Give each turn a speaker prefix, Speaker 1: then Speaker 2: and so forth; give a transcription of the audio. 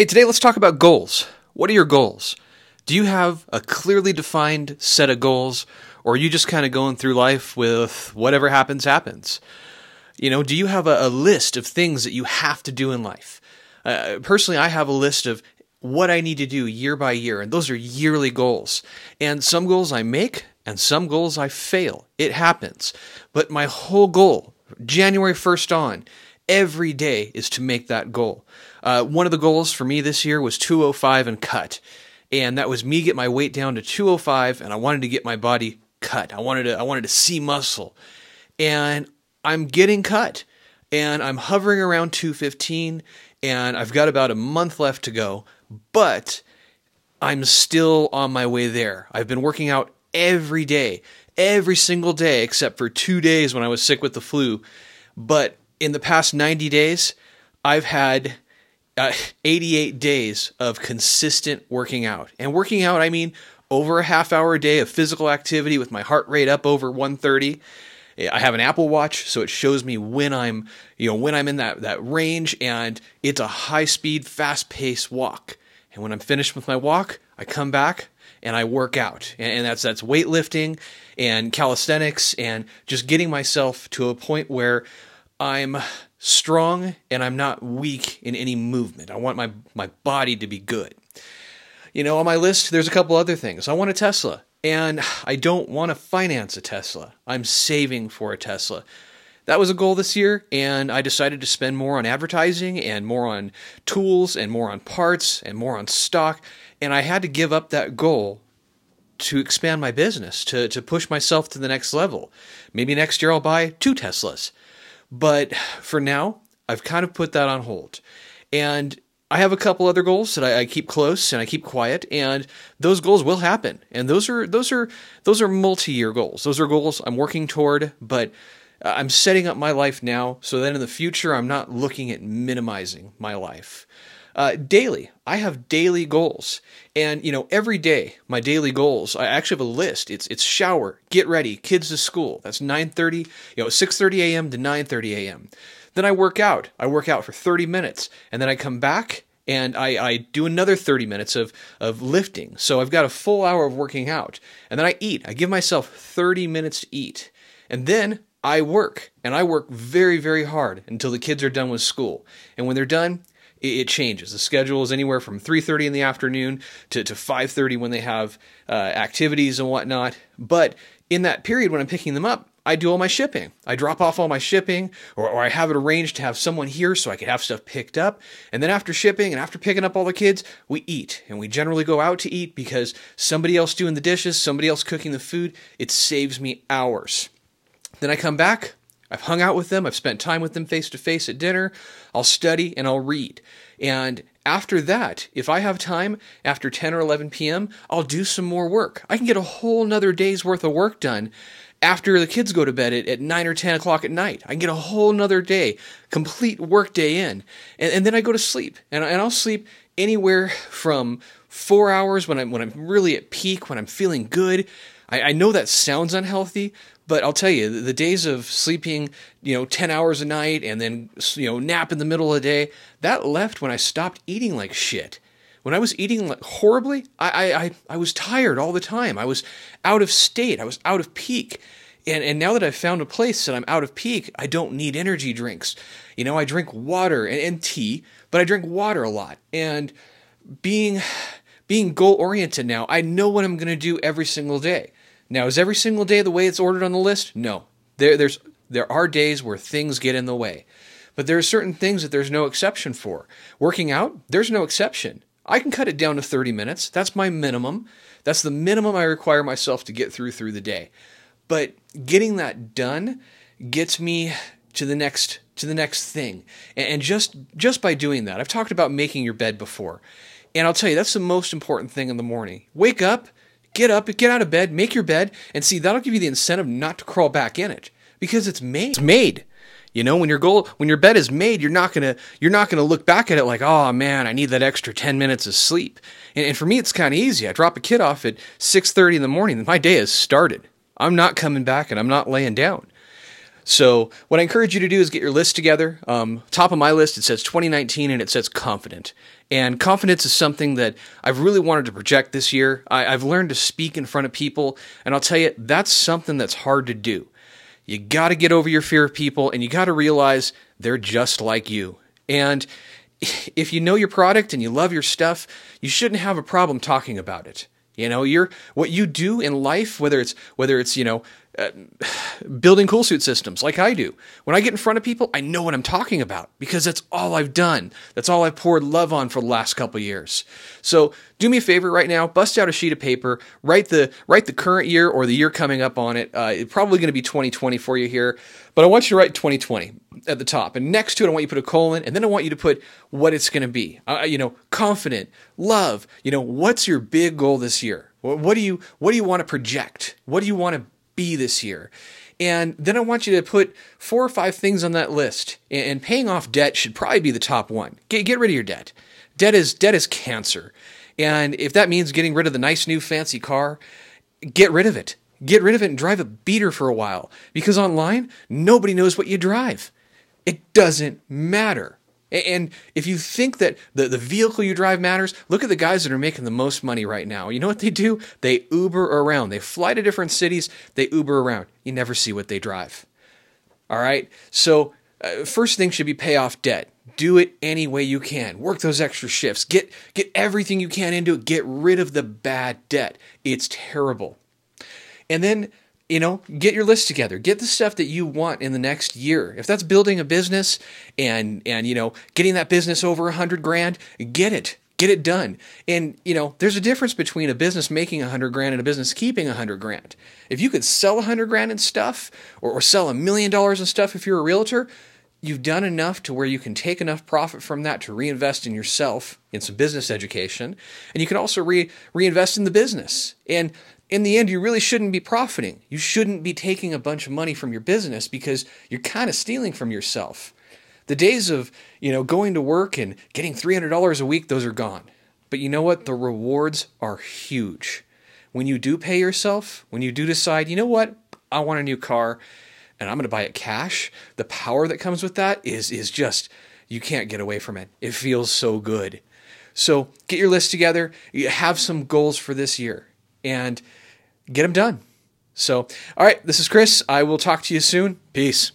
Speaker 1: Hey, today let's talk about goals. What are your goals? Do you have a clearly defined set of goals, or are you just kind of going through life with whatever happens, happens? You know, do you have a, a list of things that you have to do in life? Uh, personally, I have a list of what I need to do year by year, and those are yearly goals. And some goals I make, and some goals I fail. It happens. But my whole goal, January 1st on, every day is to make that goal. Uh, one of the goals for me this year was 205 and cut. And that was me get my weight down to 205 and I wanted to get my body cut. I wanted to I wanted to see muscle. And I'm getting cut. And I'm hovering around 215 and I've got about a month left to go, but I'm still on my way there. I've been working out every day, every single day except for 2 days when I was sick with the flu. But in the past 90 days, I've had uh, 88 days of consistent working out. And working out, I mean over a half hour a day of physical activity with my heart rate up over 130. I have an Apple Watch, so it shows me when I'm, you know, when I'm in that, that range, and it's a high speed, fast paced walk. And when I'm finished with my walk, I come back and I work out. And that's that's weightlifting and calisthenics and just getting myself to a point where I'm strong and I'm not weak in any movement. I want my, my body to be good. You know, on my list, there's a couple other things. I want a Tesla, and I don't want to finance a Tesla. I'm saving for a Tesla. That was a goal this year, and I decided to spend more on advertising and more on tools and more on parts and more on stock. And I had to give up that goal to expand my business, to, to push myself to the next level. Maybe next year I'll buy two Teslas. But for now, I've kind of put that on hold. And I have a couple other goals that I, I, keep close and I keep quiet, and those goals will happen. And those are those are those are multi-year goals. Those are goals I'm working toward, but I'm setting up my life now so that in the future I'm not looking at minimizing my life. Uh, daily, I have daily goals, and you know every day my daily goals. I actually have a list. It's it's shower, get ready, kids to school. That's 9:30, you know 6:30 a.m. to 9:30 a.m. Then I work out. I work out for 30 minutes, and then I come back and I, I do another 30 minutes of, of lifting. So I've got a full hour of working out. And then I eat. I give myself 30 minutes to eat. And then I work. And I work very, very hard until the kids are done with school. And when they're done, it, changes. The schedule is anywhere from 3:30 in the afternoon to, to 5:30 when they have uh, activities and whatnot. But in that period when I'm picking them up, I do all my shipping. I drop off all my shipping, or, or, I have it arranged to have someone here so I can have stuff picked up. And then after shipping and after picking up all the kids, we eat. And we generally go out to eat because somebody else doing the dishes, somebody else cooking the food, it saves me hours. Then I come back, I've hung out with them, I've spent time with them face to face at dinner, I'll study and I'll read. And after that, if I have time after 10 or 11 p.m., I'll do some more work. I can get a whole nother day's worth of work done after the kids go to bed at, at 9 or 10 o'clock at night. I can get a whole nother day, complete work day in. And, and then I go to sleep. And, and I'll sleep anywhere from four hours when I'm, when I'm really at peak, when I'm feeling good. I, I know that sounds unhealthy, but I'll tell you, the days of sleeping, you know, 10 hours a night and then, you know, nap in the middle of the day, that left when I stopped eating like shit. When I was eating like horribly, I, I, I was tired all the time. I was out of state. I was out of peak. And, and now that I've found a place that I'm out of peak, I don't need energy drinks. You know, I drink water and, and tea, but I drink water a lot. And being being goal oriented now, I know what I'm going to do every single day. Now, is every single day the way it's ordered on the list? No. There, there's, there are days where things get in the way. But there are certain things that there's no exception for. Working out, there's no exception. I can cut it down to 30 minutes. That's my minimum. That's the minimum I require myself to get through through the day. But getting that done gets me to the next to the next thing. And just just by doing that, I've talked about making your bed before. And I'll tell you that's the most important thing in the morning. Wake up, Get up, get out of bed, make your bed, and see that'll give you the incentive not to crawl back in it because it's made. It's made. You know, when your goal, when your bed is made, you're not gonna you're not gonna look back at it like, oh man, I need that extra ten minutes of sleep. And, and for me, it's kind of easy. I drop a kid off at six thirty in the morning, and my day has started. I'm not coming back, and I'm not laying down. So, what I encourage you to do is get your list together. Um, top of my list, it says 2019 and it says confident. And confidence is something that I've really wanted to project this year. I, I've learned to speak in front of people, and I'll tell you, that's something that's hard to do. You got to get over your fear of people, and you got to realize they're just like you. And if you know your product and you love your stuff, you shouldn't have a problem talking about it. You know, you're what you do in life, whether it's whether it's you know uh, building cool suit systems like I do. When I get in front of people, I know what I'm talking about because that's all I've done. That's all I've poured love on for the last couple years. So do me a favor right now, bust out a sheet of paper, write the write the current year or the year coming up on it. Uh, it's probably going to be 2020 for you here, but I want you to write 2020 at the top, and next to it, I want you to put a colon, and then I want you to put what it's going to be. Uh, you know, confident, love. You know, what's your big goal this year? What do you what do you want to project? What do you want to be this year? And then I want you to put four or five things on that list. And paying off debt should probably be the top one. Get, get rid of your debt. Debt is debt is cancer. And if that means getting rid of the nice new fancy car, get rid of it. Get rid of it and drive a beater for a while. Because online, nobody knows what you drive. It doesn't matter. And if you think that the, the vehicle you drive matters, look at the guys that are making the most money right now. You know what they do? They Uber around. They fly to different cities, they Uber around. You never see what they drive. All right? So, uh, first thing should be pay off debt. Do it any way you can. Work those extra shifts. Get get everything you can into it. Get rid of the bad debt. It's terrible. And then you know, get your list together. Get the stuff that you want in the next year. If that's building a business and and you know, getting that business over a hundred grand, get it. Get it done. And you know, there's a difference between a business making a hundred grand and a business keeping a hundred grand. If you could sell a hundred grand in stuff or, or sell a million dollars in stuff if you're a realtor, you've done enough to where you can take enough profit from that to reinvest in yourself in some business education and you can also re- reinvest in the business and in the end, you really shouldn't be profiting. You shouldn't be taking a bunch of money from your business because you're kind of stealing from yourself. The days of, you know, going to work and getting $300 a week, those are gone. But you know what? The rewards are huge. When you do pay yourself, when you do decide, you know what? I want a new car and I'm going to buy it cash, the power that comes with that is is just you can't get away from it. It feels so good. So, get your list together, have some goals for this year. And get them done. So, all right, this is Chris. I will talk to you soon. Peace.